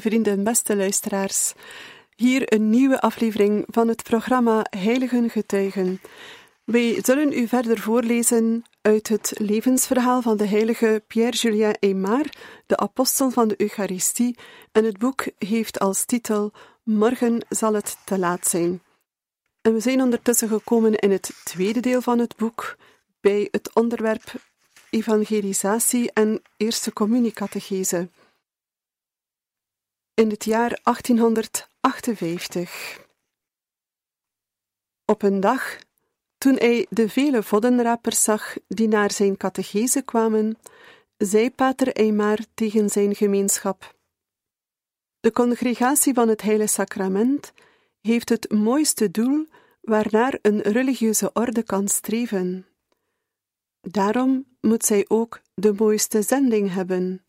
Vrienden, beste luisteraars. Hier een nieuwe aflevering van het programma Heiligen Getuigen. Wij zullen u verder voorlezen uit het levensverhaal van de heilige Pierre-Julien Aymar, de apostel van de Eucharistie, en het boek heeft als titel Morgen zal het te laat zijn. En we zijn ondertussen gekomen in het tweede deel van het boek, bij het onderwerp evangelisatie en eerste communicatechese in het jaar 1858. Op een dag, toen hij de vele voddenrapers zag die naar zijn catechese kwamen, zei pater Eymar tegen zijn gemeenschap: De congregatie van het Heilige Sacrament heeft het mooiste doel waarnaar een religieuze orde kan streven. Daarom moet zij ook de mooiste zending hebben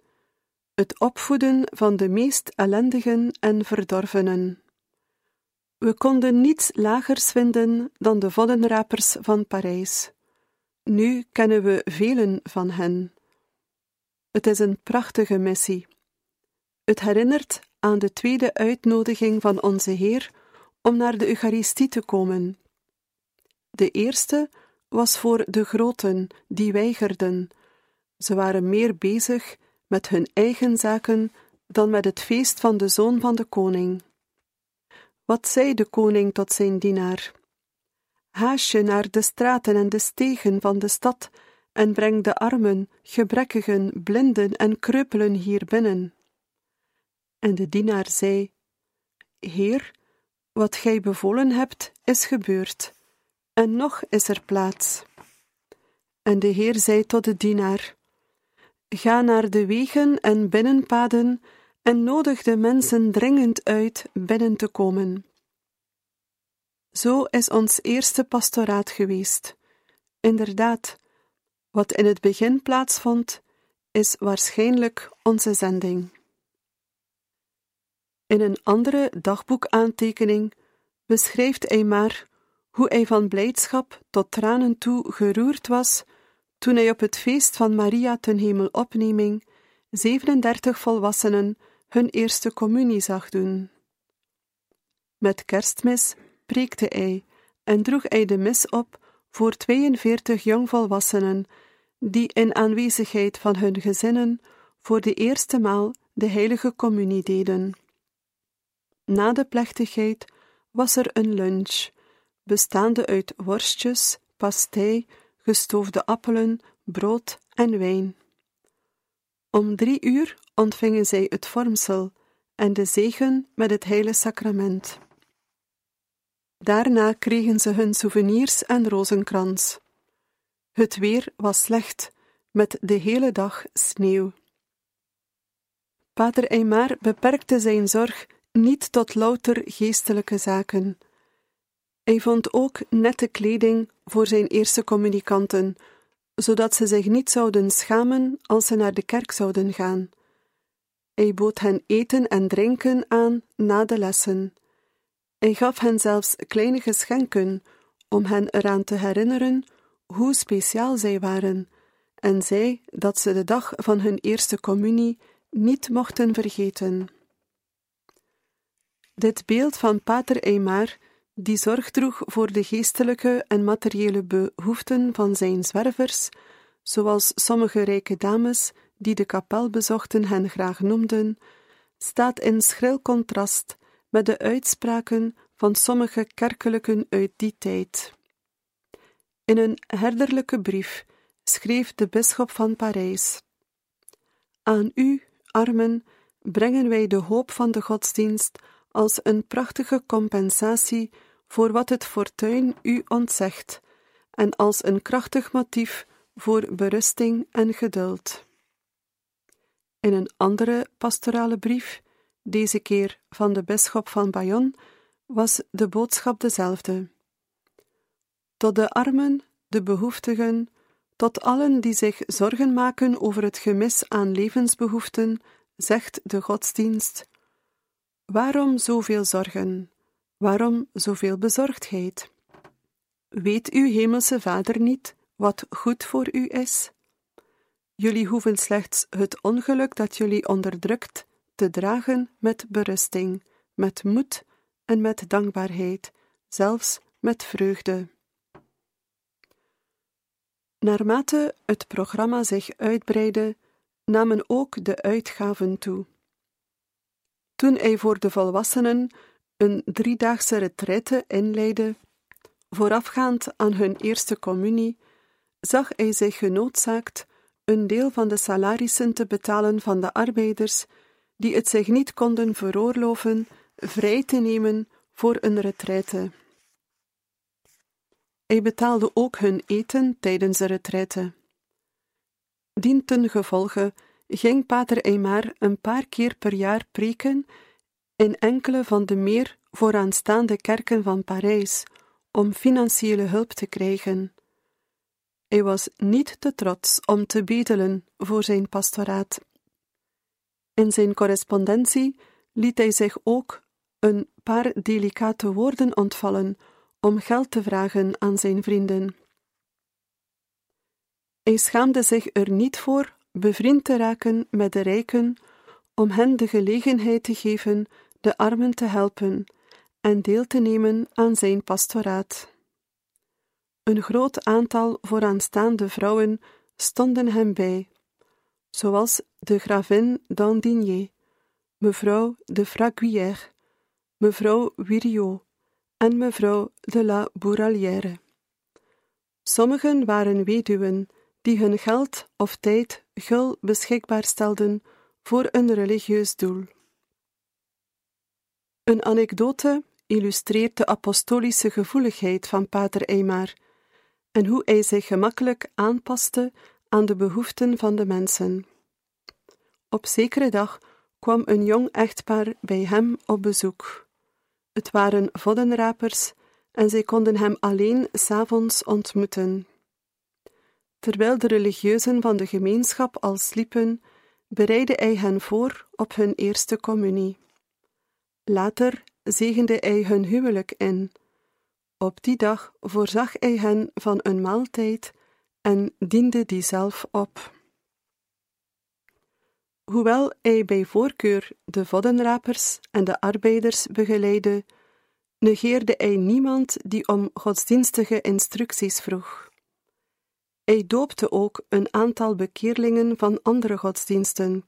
het opvoeden van de meest ellendigen en verdorvenen. We konden niets lagers vinden dan de voddenrapers van Parijs. Nu kennen we velen van hen. Het is een prachtige missie. Het herinnert aan de tweede uitnodiging van onze Heer om naar de Eucharistie te komen. De eerste was voor de groten die weigerden. Ze waren meer bezig met hun eigen zaken dan met het feest van de zoon van de koning. Wat zei de koning tot zijn dienaar? Haas je naar de straten en de stegen van de stad en breng de armen, gebrekkigen, blinden en kreupelen hier binnen. En de dienaar zei: Heer, wat gij bevolen hebt, is gebeurd, en nog is er plaats. En de Heer zei tot de dienaar: Ga naar de wegen en binnenpaden en nodig de mensen dringend uit binnen te komen. Zo is ons eerste pastoraat geweest. Inderdaad, wat in het begin plaatsvond, is waarschijnlijk onze zending. In een andere dagboekaantekening beschrijft hij maar hoe hij van blijdschap tot tranen toe geroerd was toen hij op het feest van Maria ten hemelopneming 37 volwassenen hun eerste communie zag doen. Met kerstmis preekte hij en droeg hij de mis op voor 42 jongvolwassenen, die in aanwezigheid van hun gezinnen voor de eerste maal de heilige communie deden. Na de plechtigheid was er een lunch, bestaande uit worstjes, pastei, gestoofde appelen, brood en wijn. Om drie uur ontvingen zij het vormsel en de zegen met het heilige sacrament. Daarna kregen ze hun souvenirs en rozenkrans. Het weer was slecht, met de hele dag sneeuw. Pater Eymar beperkte zijn zorg niet tot louter geestelijke zaken. Hij vond ook nette kleding voor zijn eerste communicanten, zodat ze zich niet zouden schamen als ze naar de kerk zouden gaan. Hij bood hen eten en drinken aan na de lessen. Hij gaf hen zelfs kleine geschenken om hen eraan te herinneren hoe speciaal zij waren, en zei dat ze de dag van hun eerste communie niet mochten vergeten. Dit beeld van Pater Eymar die zorg droeg voor de geestelijke en materiële behoeften van zijn zwervers, zoals sommige rijke dames die de kapel bezochten hen graag noemden, staat in schril contrast met de uitspraken van sommige kerkelijken uit die tijd. In een herderlijke brief schreef de bisschop van Parijs: Aan u, armen, brengen wij de hoop van de godsdienst als een prachtige compensatie voor wat het fortuin u ontzegt, en als een krachtig motief voor berusting en geduld. In een andere pastorale brief, deze keer van de bisschop van Bayonne, was de boodschap dezelfde. Tot de armen, de behoeftigen, tot allen die zich zorgen maken over het gemis aan levensbehoeften, zegt de godsdienst: Waarom zoveel zorgen? Waarom zoveel bezorgdheid? Weet uw hemelse Vader niet wat goed voor u is? Jullie hoeven slechts het ongeluk dat jullie onderdrukt te dragen met berusting, met moed en met dankbaarheid, zelfs met vreugde. Naarmate het programma zich uitbreidde, namen ook de uitgaven toe. Toen hij voor de volwassenen een driedaagse retraite inleidde, voorafgaand aan hun eerste communie, zag hij zich genoodzaakt een deel van de salarissen te betalen van de arbeiders die het zich niet konden veroorloven vrij te nemen voor een retraite. Hij betaalde ook hun eten tijdens de retraite. Dien ten gevolge ging Pater Eymar een paar keer per jaar preken in enkele van de meer vooraanstaande kerken van Parijs om financiële hulp te krijgen. Hij was niet te trots om te bedelen voor zijn pastoraat. In zijn correspondentie liet hij zich ook een paar delicate woorden ontvallen om geld te vragen aan zijn vrienden. Hij schaamde zich er niet voor bevriend te raken met de rijken, om hen de gelegenheid te geven de armen te helpen en deel te nemen aan zijn pastoraat. Een groot aantal vooraanstaande vrouwen stonden hem bij, zoals de gravin d'Andigné, mevrouw de Fraguière, mevrouw Wiriot en mevrouw de la Bouralière. Sommigen waren weduwen die hun geld of tijd gul beschikbaar stelden voor een religieus doel. Een anekdote illustreert de apostolische gevoeligheid van Pater Eymar en hoe hij zich gemakkelijk aanpaste aan de behoeften van de mensen. Op zekere dag kwam een jong echtpaar bij hem op bezoek. Het waren voddenrapers en zij konden hem alleen s'avonds ontmoeten. Terwijl de religieuzen van de gemeenschap al sliepen, bereidde hij hen voor op hun eerste communie. Later zegende hij hun huwelijk in. Op die dag voorzag hij hen van een maaltijd en diende die zelf op. Hoewel hij bij voorkeur de voddenrapers en de arbeiders begeleidde, negeerde hij niemand die om godsdienstige instructies vroeg. Hij doopte ook een aantal bekeerlingen van andere godsdiensten,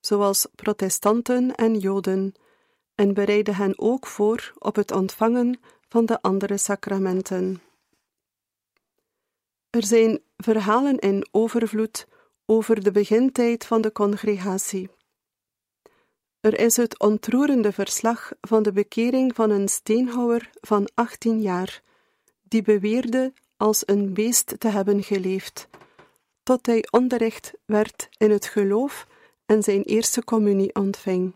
zoals protestanten en joden, en bereidde hen ook voor op het ontvangen van de andere sacramenten. Er zijn verhalen in overvloed over de begintijd van de congregatie. Er is het ontroerende verslag van de bekering van een steenhouwer van 18 jaar, die beweerde als een beest te hebben geleefd, tot hij onderricht werd in het geloof en zijn eerste communie ontving.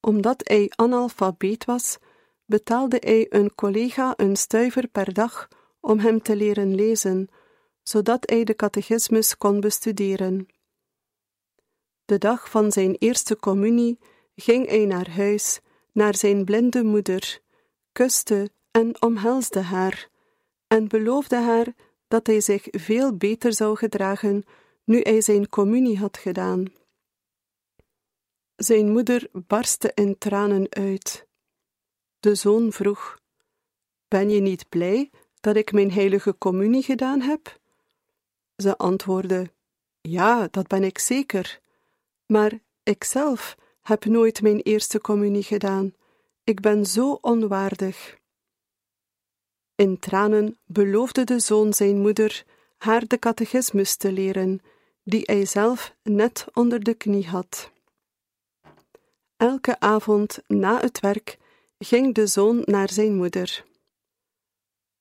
Omdat hij analfabeet was, betaalde hij een collega een stuiver per dag om hem te leren lezen, zodat hij de catechismus kon bestuderen. De dag van zijn eerste communie ging hij naar huis, naar zijn blinde moeder, kuste en omhelsde haar, en beloofde haar dat hij zich veel beter zou gedragen nu hij zijn communie had gedaan. Zijn moeder barstte in tranen uit. De zoon vroeg: Ben je niet blij dat ik mijn heilige communie gedaan heb? Ze antwoordde: Ja, dat ben ik zeker. Maar ikzelf heb nooit mijn eerste communie gedaan. Ik ben zo onwaardig. In tranen beloofde de zoon zijn moeder haar de catechismus te leren, die hij zelf net onder de knie had. Elke avond na het werk ging de zoon naar zijn moeder.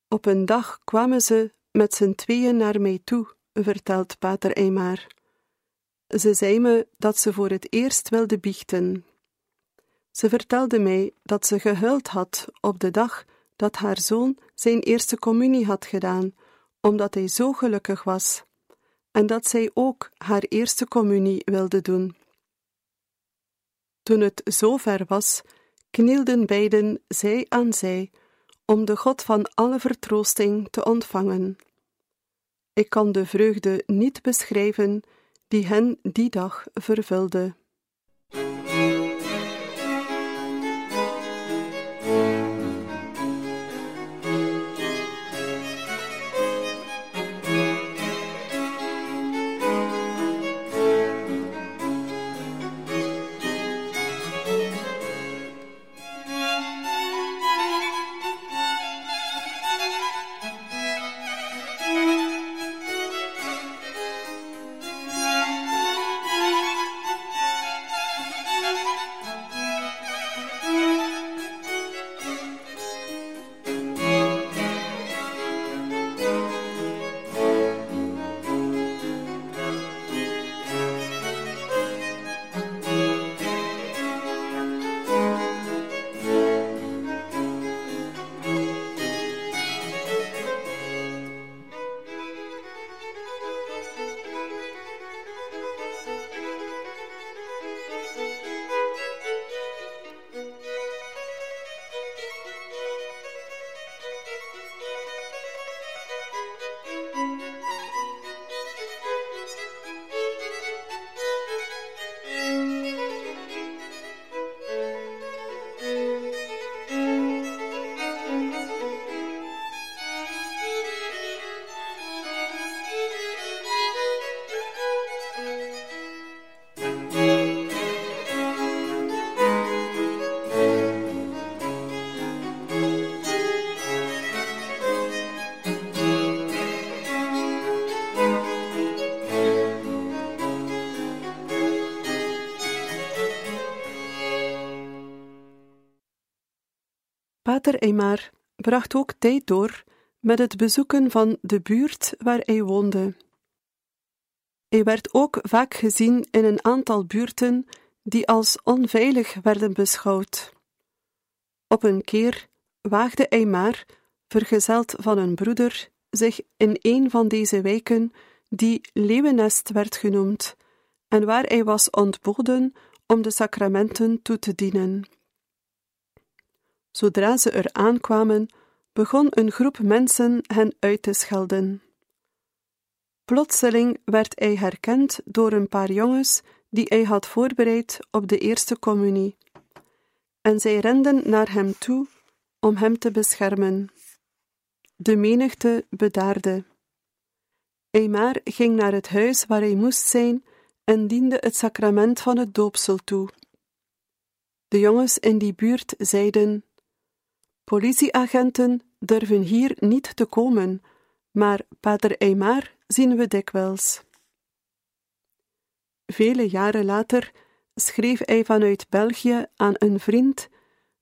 Op een dag kwamen ze met z'n tweeën naar mij toe, vertelt pater Eymar. Ze zei me dat ze voor het eerst wilde biechten. Ze vertelde mij dat ze gehuild had op de dag dat haar zoon zijn eerste communie had gedaan, omdat hij zo gelukkig was, en dat zij ook haar eerste communie wilde doen. Toen het zover was, knielden beiden zij aan zij om de God van alle vertroosting te ontvangen. Ik kan de vreugde niet beschrijven die hen die dag vervulde. Pater Eymar bracht ook tijd door met het bezoeken van de buurt waar hij woonde. Hij werd ook vaak gezien in een aantal buurten die als onveilig werden beschouwd. Op een keer waagde Eymar, vergezeld van een broeder, zich in een van deze wijken, die Leeuwenest werd genoemd, en waar hij was ontboden om de sacramenten toe te dienen. Zodra ze er aankwamen, begon een groep mensen hen uit te schelden. Plotseling werd hij herkend door een paar jongens die hij had voorbereid op de eerste communie, en zij renden naar hem toe om hem te beschermen. De menigte bedaarde. Eymar ging naar het huis waar hij moest zijn en diende het sacrament van het doopsel toe. De jongens in die buurt zeiden: Politieagenten durven hier niet te komen, maar Pater Eymar zien we dikwijls. Vele jaren later schreef hij vanuit België aan een vriend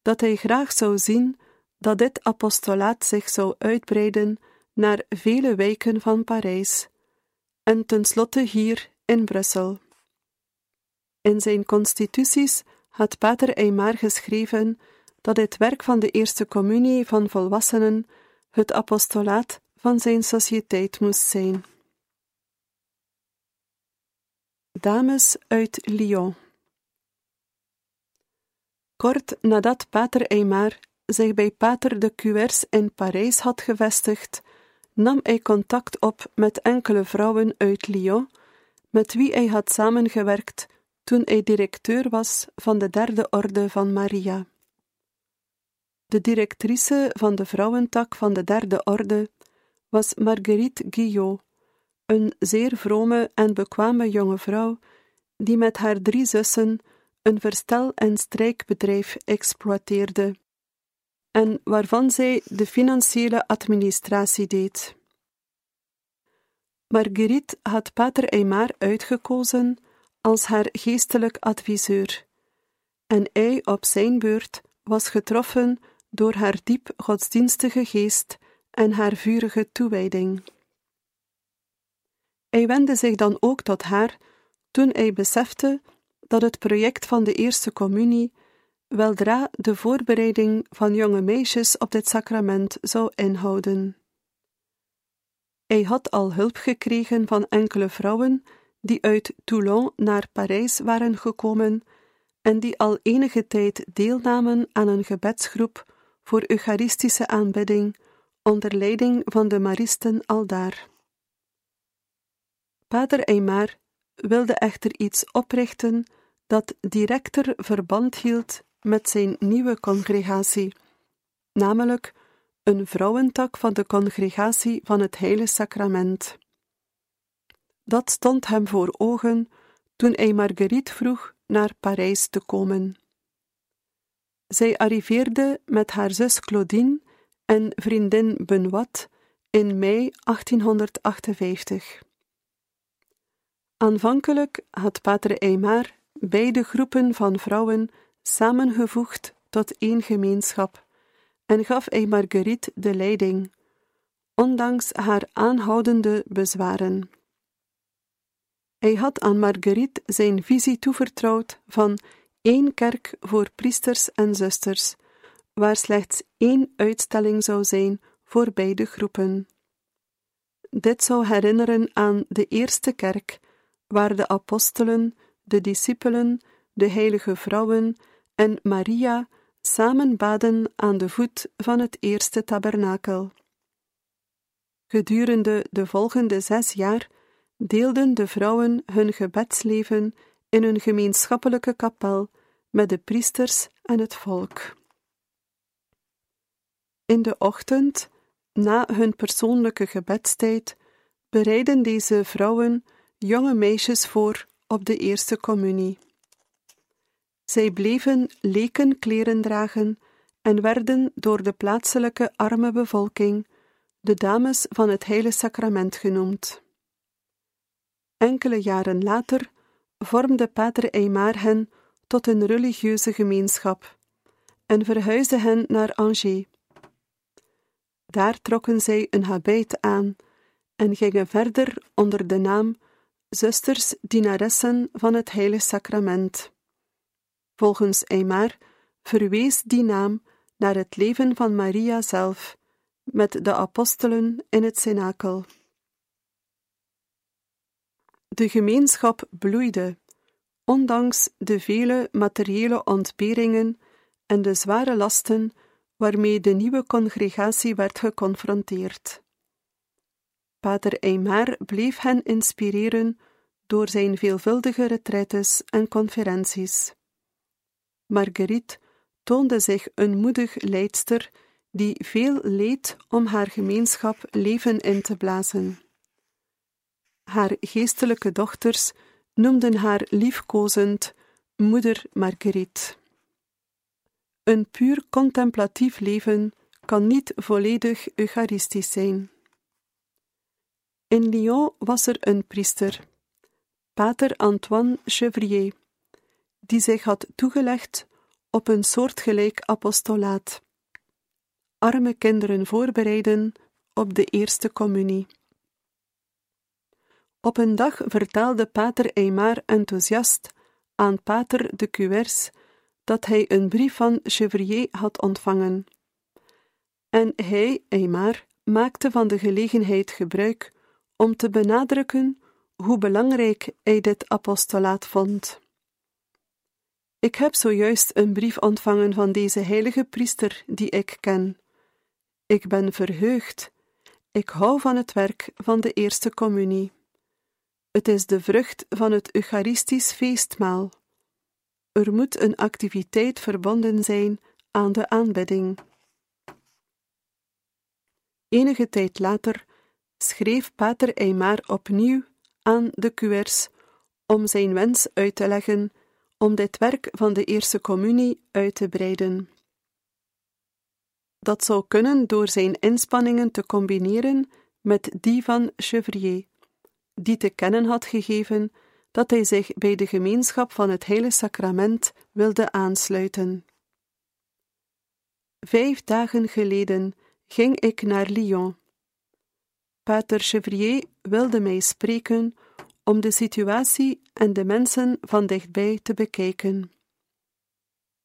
dat hij graag zou zien dat dit apostolaat zich zou uitbreiden naar vele wijken van Parijs en tenslotte hier in Brussel. In zijn constituties had Pater Eymar geschreven dat het werk van de eerste communie van volwassenen het apostolaat van zijn sociëteit moest zijn. Dames uit Lyon Kort nadat Pater Eymar zich bij Pater de Cuers in Parijs had gevestigd, nam hij contact op met enkele vrouwen uit Lyon, met wie hij had samengewerkt toen hij directeur was van de derde orde van Maria. De directrice van de vrouwentak van de derde orde was Marguerite Guillot, een zeer vrome en bekwame jonge vrouw, die met haar drie zussen een verstel- en strijkbedrijf exploiteerde, en waarvan zij de financiële administratie deed. Marguerite had Pater Eymar uitgekozen als haar geestelijk adviseur, en hij op zijn beurt was getroffen door haar diep godsdienstige geest en haar vurige toewijding. Hij wendde zich dan ook tot haar toen hij besefte dat het project van de eerste communie weldra de voorbereiding van jonge meisjes op dit sacrament zou inhouden. Hij had al hulp gekregen van enkele vrouwen die uit Toulon naar Parijs waren gekomen en die al enige tijd deelnamen aan een gebedsgroep voor Eucharistische aanbidding onder leiding van de Maristen aldaar. Pater Eymar wilde echter iets oprichten dat directer verband hield met zijn nieuwe congregatie, namelijk een vrouwentak van de congregatie van het Heilige Sacrament. Dat stond hem voor ogen toen hij Marguerite vroeg naar Parijs te komen. Zij arriveerde met haar zus Claudine en vriendin Benoit in mei 1858. Aanvankelijk had Pater Eymar beide groepen van vrouwen samengevoegd tot één gemeenschap en gaf hij Marguerite de leiding, ondanks haar aanhoudende bezwaren. Hij had aan Marguerite zijn visie toevertrouwd van één kerk voor priesters en zusters, waar slechts één uitstelling zou zijn voor beide groepen. Dit zou herinneren aan de eerste kerk, waar de apostelen, de discipelen, de heilige vrouwen en Maria samen baden aan de voet van het eerste tabernakel. Gedurende de volgende zes jaar deelden de vrouwen hun gebedsleven in een gemeenschappelijke kapel met de priesters en het volk. In de ochtend, na hun persoonlijke gebedstijd, bereiden deze vrouwen jonge meisjes voor op de eerste communie. Zij bleven lekenkleren dragen en werden door de plaatselijke arme bevolking de dames van het Heilige Sacrament genoemd. Enkele jaren later vormde Pater Eymar hen tot een religieuze gemeenschap en verhuisde hen naar Angers. Daar trokken zij een habit aan en gingen verder onder de naam Zusters Dienaressen van het Heilige Sacrament. Volgens Eymar verwees die naam naar het leven van Maria zelf, met de apostelen in het cenakel. De gemeenschap bloeide, ondanks de vele materiële ontberingen en de zware lasten waarmee de nieuwe congregatie werd geconfronteerd. Pater Eymar bleef hen inspireren door zijn veelvuldige retraites en conferenties. Marguerite toonde zich een moedig leidster die veel leed om haar gemeenschap leven in te blazen. Haar geestelijke dochters noemden haar liefkozend Moeder Marguerite. Een puur contemplatief leven kan niet volledig eucharistisch zijn. In Lyon was er een priester, Pater Antoine Chevrier, die zich had toegelegd op een soortgelijk apostolaat. Arme kinderen voorbereiden op de eerste communie. Op een dag vertelde Pater Eymar enthousiast aan Pater de Cuers dat hij een brief van Chevrier had ontvangen. En hij, Eymar, maakte van de gelegenheid gebruik om te benadrukken hoe belangrijk hij dit apostolaat vond. Ik heb zojuist een brief ontvangen van deze heilige priester die ik ken. Ik ben verheugd. Ik hou van het werk van de eerste communie. Het is de vrucht van het Eucharistisch feestmaal. Er moet een activiteit verbonden zijn aan de aanbidding. Enige tijd later schreef Pater Eymar opnieuw aan de Cuers om zijn wens uit te leggen om dit werk van de Eerste Communie uit te breiden. Dat zou kunnen door zijn inspanningen te combineren met die van Chevrier, die te kennen had gegeven dat hij zich bij de gemeenschap van het Heilige Sacrament wilde aansluiten. Vijf dagen geleden ging ik naar Lyon. Pater Chevrier wilde mij spreken om de situatie en de mensen van dichtbij te bekijken.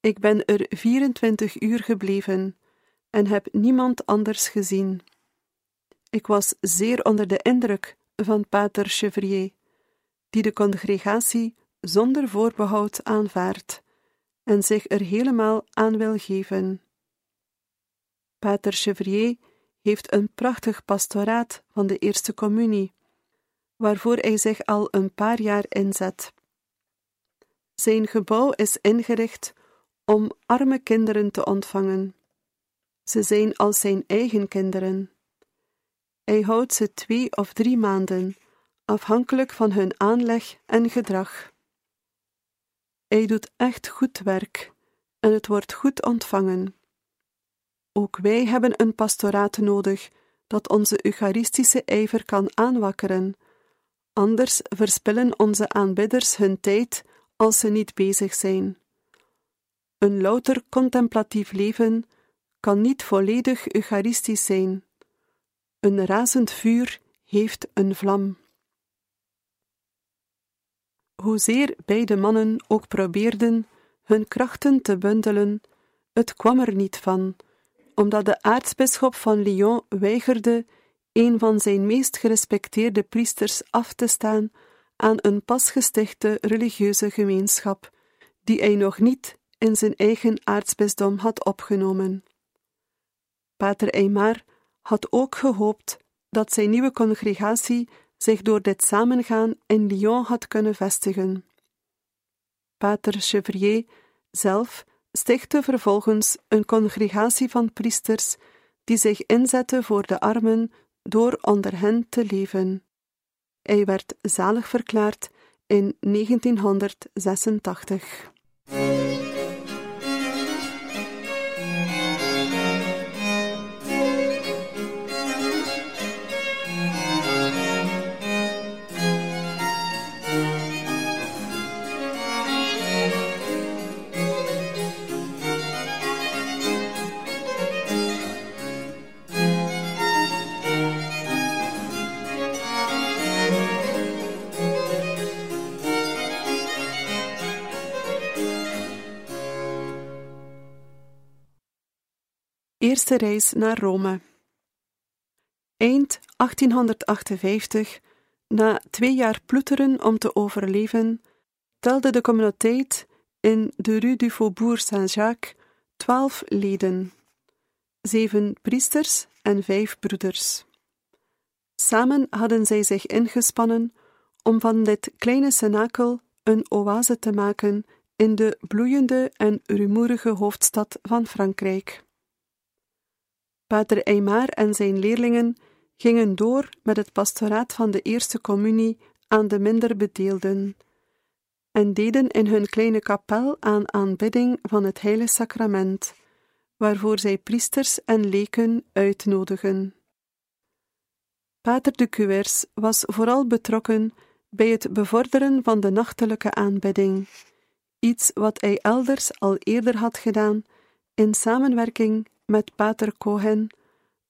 Ik ben er 24 uur gebleven en heb niemand anders gezien. Ik was zeer onder de indruk van Pater Chevrier, die de congregatie zonder voorbehoud aanvaardt en zich er helemaal aan wil geven. Pater Chevrier heeft een prachtig pastoraat van de Eerste Communie, waarvoor hij zich al een paar jaar inzet. Zijn gebouw is ingericht om arme kinderen te ontvangen. Ze zijn als zijn eigen kinderen. Hij houdt ze twee of drie maanden, afhankelijk van hun aanleg en gedrag. Hij doet echt goed werk en het wordt goed ontvangen. Ook wij hebben een pastoraat nodig dat onze eucharistische ijver kan aanwakkeren, anders verspillen onze aanbidders hun tijd als ze niet bezig zijn. Een louter contemplatief leven kan niet volledig eucharistisch zijn. Een razend vuur heeft een vlam. Hoezeer beide mannen ook probeerden hun krachten te bundelen, het kwam er niet van, omdat de aartsbisschop van Lyon weigerde een van zijn meest gerespecteerde priesters af te staan aan een pas gestichte religieuze gemeenschap, die hij nog niet in zijn eigen aartsbisdom had opgenomen. Pater Eymar had ook gehoopt dat zijn nieuwe congregatie zich door dit samengaan in Lyon had kunnen vestigen. Pater Chevrier zelf stichtte vervolgens een congregatie van priesters die zich inzetten voor de armen door onder hen te leven. Hij werd zalig verklaard in 1986. Eerste reis naar Rome. Eind 1858, na twee jaar ploeteren om te overleven, telde de communiteit in de Rue du Faubourg Saint-Jacques twaalf leden, zeven priesters en vijf broeders. Samen hadden zij zich ingespannen om van dit kleine cenakel een oase te maken in de bloeiende en rumoerige hoofdstad van Frankrijk. Pater Eymar en zijn leerlingen gingen door met het pastoraat van de Eerste Communie aan de minder bedeelden en deden in hun kleine kapel aan aanbidding van het Heilige Sacrament, waarvoor zij priesters en leken uitnodigen. Pater de Cuers was vooral betrokken bij het bevorderen van de nachtelijke aanbidding, iets wat hij elders al eerder had gedaan in samenwerking met Pater Cohen,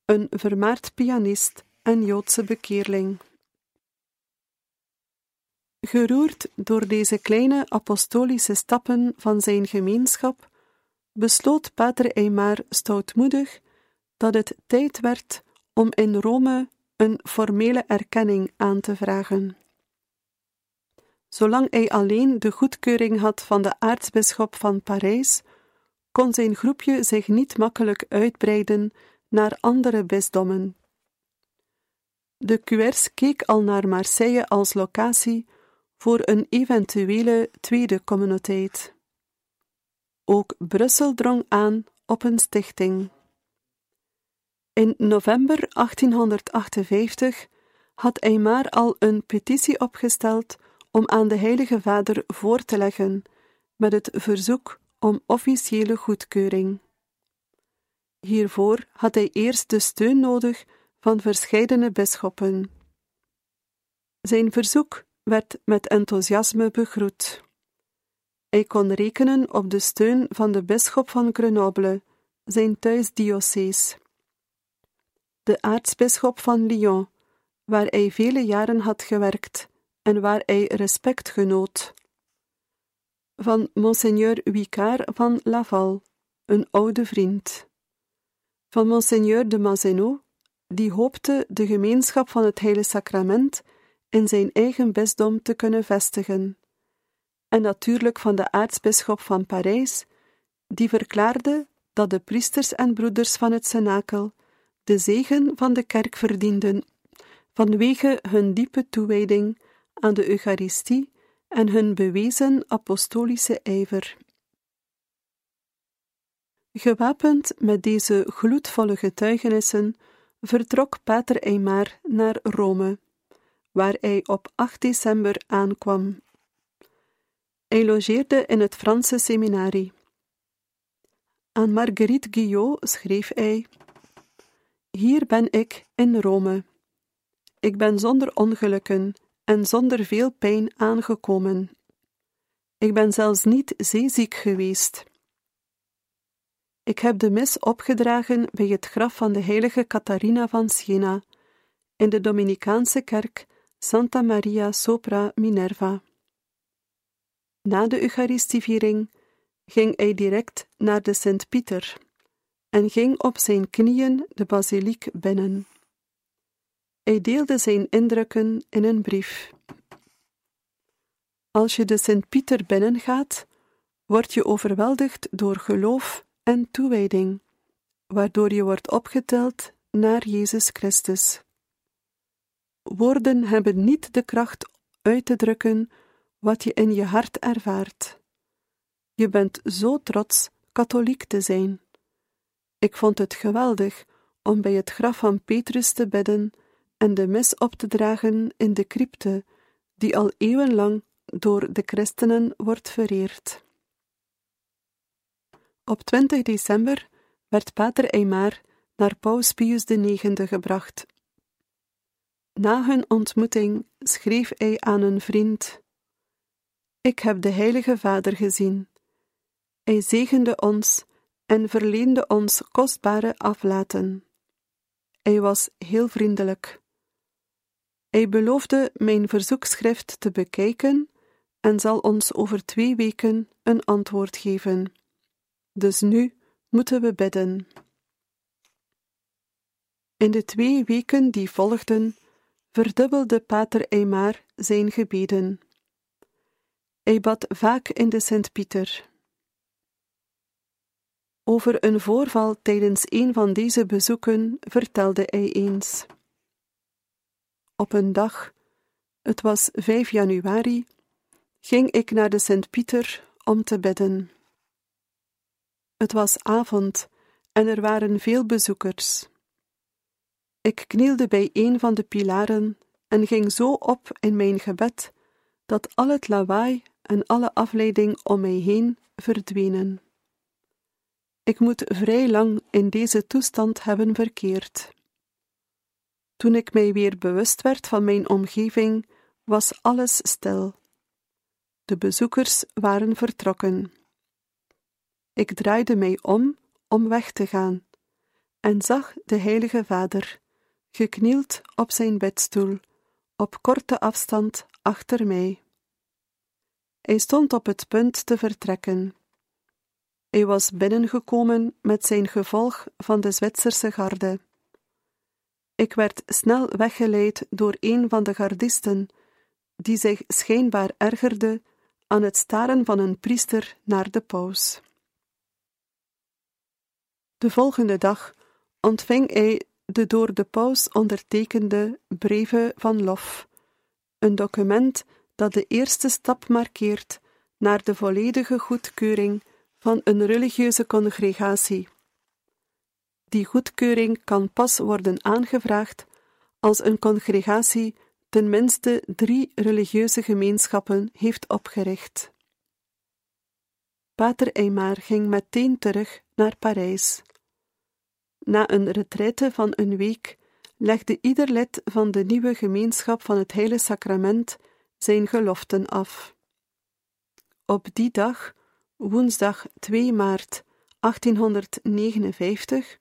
een vermaard pianist en Joodse bekeerling. Geroerd door deze kleine apostolische stappen van zijn gemeenschap, besloot Pater Eymar stoutmoedig dat het tijd werd om in Rome een formele erkenning aan te vragen. Zolang hij alleen de goedkeuring had van de aartsbisschop van Parijs, kon zijn groepje zich niet makkelijk uitbreiden naar andere bisdommen. De QR's keek al naar Marseille als locatie voor een eventuele tweede communiteit. Ook Brussel drong aan op een stichting. In november 1858 had Eymar al een petitie opgesteld om aan de Heilige Vader voor te leggen met het verzoek om officiële goedkeuring. Hiervoor had hij eerst de steun nodig van verscheidene bisschoppen. Zijn verzoek werd met enthousiasme begroet. Hij kon rekenen op de steun van de bisschop van Grenoble, zijn thuisdiocees. de aartsbisschop van Lyon, waar hij vele jaren had gewerkt en waar hij respect genoot. Van Monseigneur Wicard van Laval, een oude vriend. Van Monseigneur de Mazenot, die hoopte de gemeenschap van het Heilige Sacrament in zijn eigen bisdom te kunnen vestigen. En natuurlijk van de aartsbisschop van Parijs, die verklaarde dat de priesters en broeders van het cenakel de zegen van de kerk verdienden, vanwege hun diepe toewijding aan de Eucharistie en hun bewezen apostolische ijver. Gewapend met deze gloedvolle getuigenissen vertrok Pater Eymar naar Rome, waar hij op 8 december aankwam. Hij logeerde in het Franse seminarie. Aan Marguerite Guillot schreef hij: Hier ben ik in Rome. Ik ben zonder ongelukken en zonder veel pijn aangekomen. Ik ben zelfs niet zeeziek geweest. Ik heb de mis opgedragen bij het graf van de heilige Catharina van Siena, in de Dominicaanse kerk Santa Maria sopra Minerva. Na de Eucharistieviering ging hij direct naar de Sint-Pieter en ging op zijn knieën de basiliek binnen. Hij deelde zijn indrukken in een brief. Als je de Sint-Pieter binnengaat, word je overweldigd door geloof en toewijding, waardoor je wordt opgeteld naar Jezus Christus. Woorden hebben niet de kracht uit te drukken wat je in je hart ervaart. Je bent zo trots katholiek te zijn. Ik vond het geweldig om bij het graf van Petrus te bidden en de mis op te dragen in de crypte, die al eeuwenlang door de christenen wordt vereerd. Op 20 december werd Pater Eymar naar Paus Pius IX gebracht. Na hun ontmoeting schreef hij aan een vriend: Ik heb de Heilige Vader gezien. Hij zegende ons en verleende ons kostbare aflaten. Hij was heel vriendelijk. Hij beloofde mijn verzoekschrift te bekijken en zal ons over twee weken een antwoord geven. Dus nu moeten we bidden. In de twee weken die volgden, verdubbelde Pater Eymar zijn gebeden. Hij bad vaak in de Sint-Pieter. Over een voorval tijdens een van deze bezoeken vertelde hij eens. Op een dag, het was 5 januari, ging ik naar de Sint-Pieter om te bidden. Het was avond en er waren veel bezoekers. Ik knielde bij een van de pilaren en ging zo op in mijn gebed dat al het lawaai en alle afleiding om mij heen verdwenen. Ik moet vrij lang in deze toestand hebben verkeerd. Toen ik mij weer bewust werd van mijn omgeving, was alles stil. De bezoekers waren vertrokken. Ik draaide mij om om weg te gaan en zag de Heilige Vader, geknield op zijn bedstoel, op korte afstand achter mij. Hij stond op het punt te vertrekken. Hij was binnengekomen met zijn gevolg van de Zwitserse garde. Ik werd snel weggeleid door een van de gardisten, die zich schijnbaar ergerde aan het staren van een priester naar de paus. De volgende dag ontving hij de door de paus ondertekende brieven van lof, een document dat de eerste stap markeert naar de volledige goedkeuring van een religieuze congregatie. Die goedkeuring kan pas worden aangevraagd als een congregatie ten minste drie religieuze gemeenschappen heeft opgericht. Pater Eymar ging meteen terug naar Parijs. Na een retraite van een week legde ieder lid van de nieuwe gemeenschap van het Heilige Sacrament zijn geloften af. Op die dag, woensdag 2 maart 1859,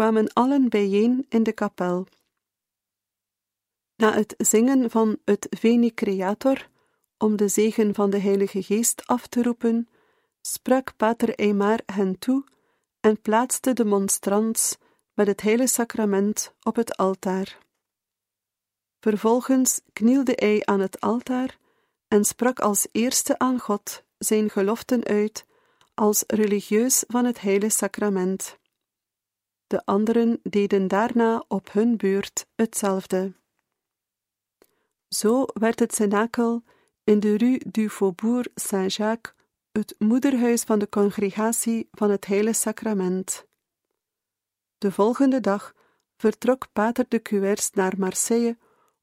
kwamen allen bijeen in de kapel. Na het zingen van het Veni Creator, om de zegen van de Heilige Geest af te roepen, sprak Pater Eymar hen toe en plaatste de monstrans met het heilige sacrament op het altaar. Vervolgens knielde hij aan het altaar en sprak als eerste aan God zijn geloften uit als religieus van het heilige sacrament. De anderen deden daarna op hun beurt hetzelfde. Zo werd het cenakel in de Rue du Faubourg Saint-Jacques het moederhuis van de congregatie van het Heilige Sacrament. De volgende dag vertrok Pater de Cuers naar Marseille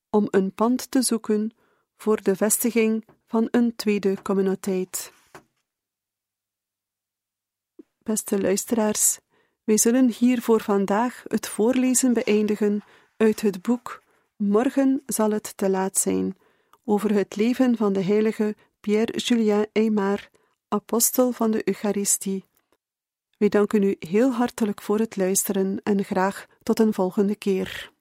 om een pand te zoeken voor de vestiging van een tweede communiteit. Beste luisteraars, wij zullen hier voor vandaag het voorlezen beëindigen uit het boek Morgen zal het te laat zijn over het leven van de heilige Pierre-Julien Aymar, apostel van de Eucharistie. Wij danken u heel hartelijk voor het luisteren en graag tot een volgende keer.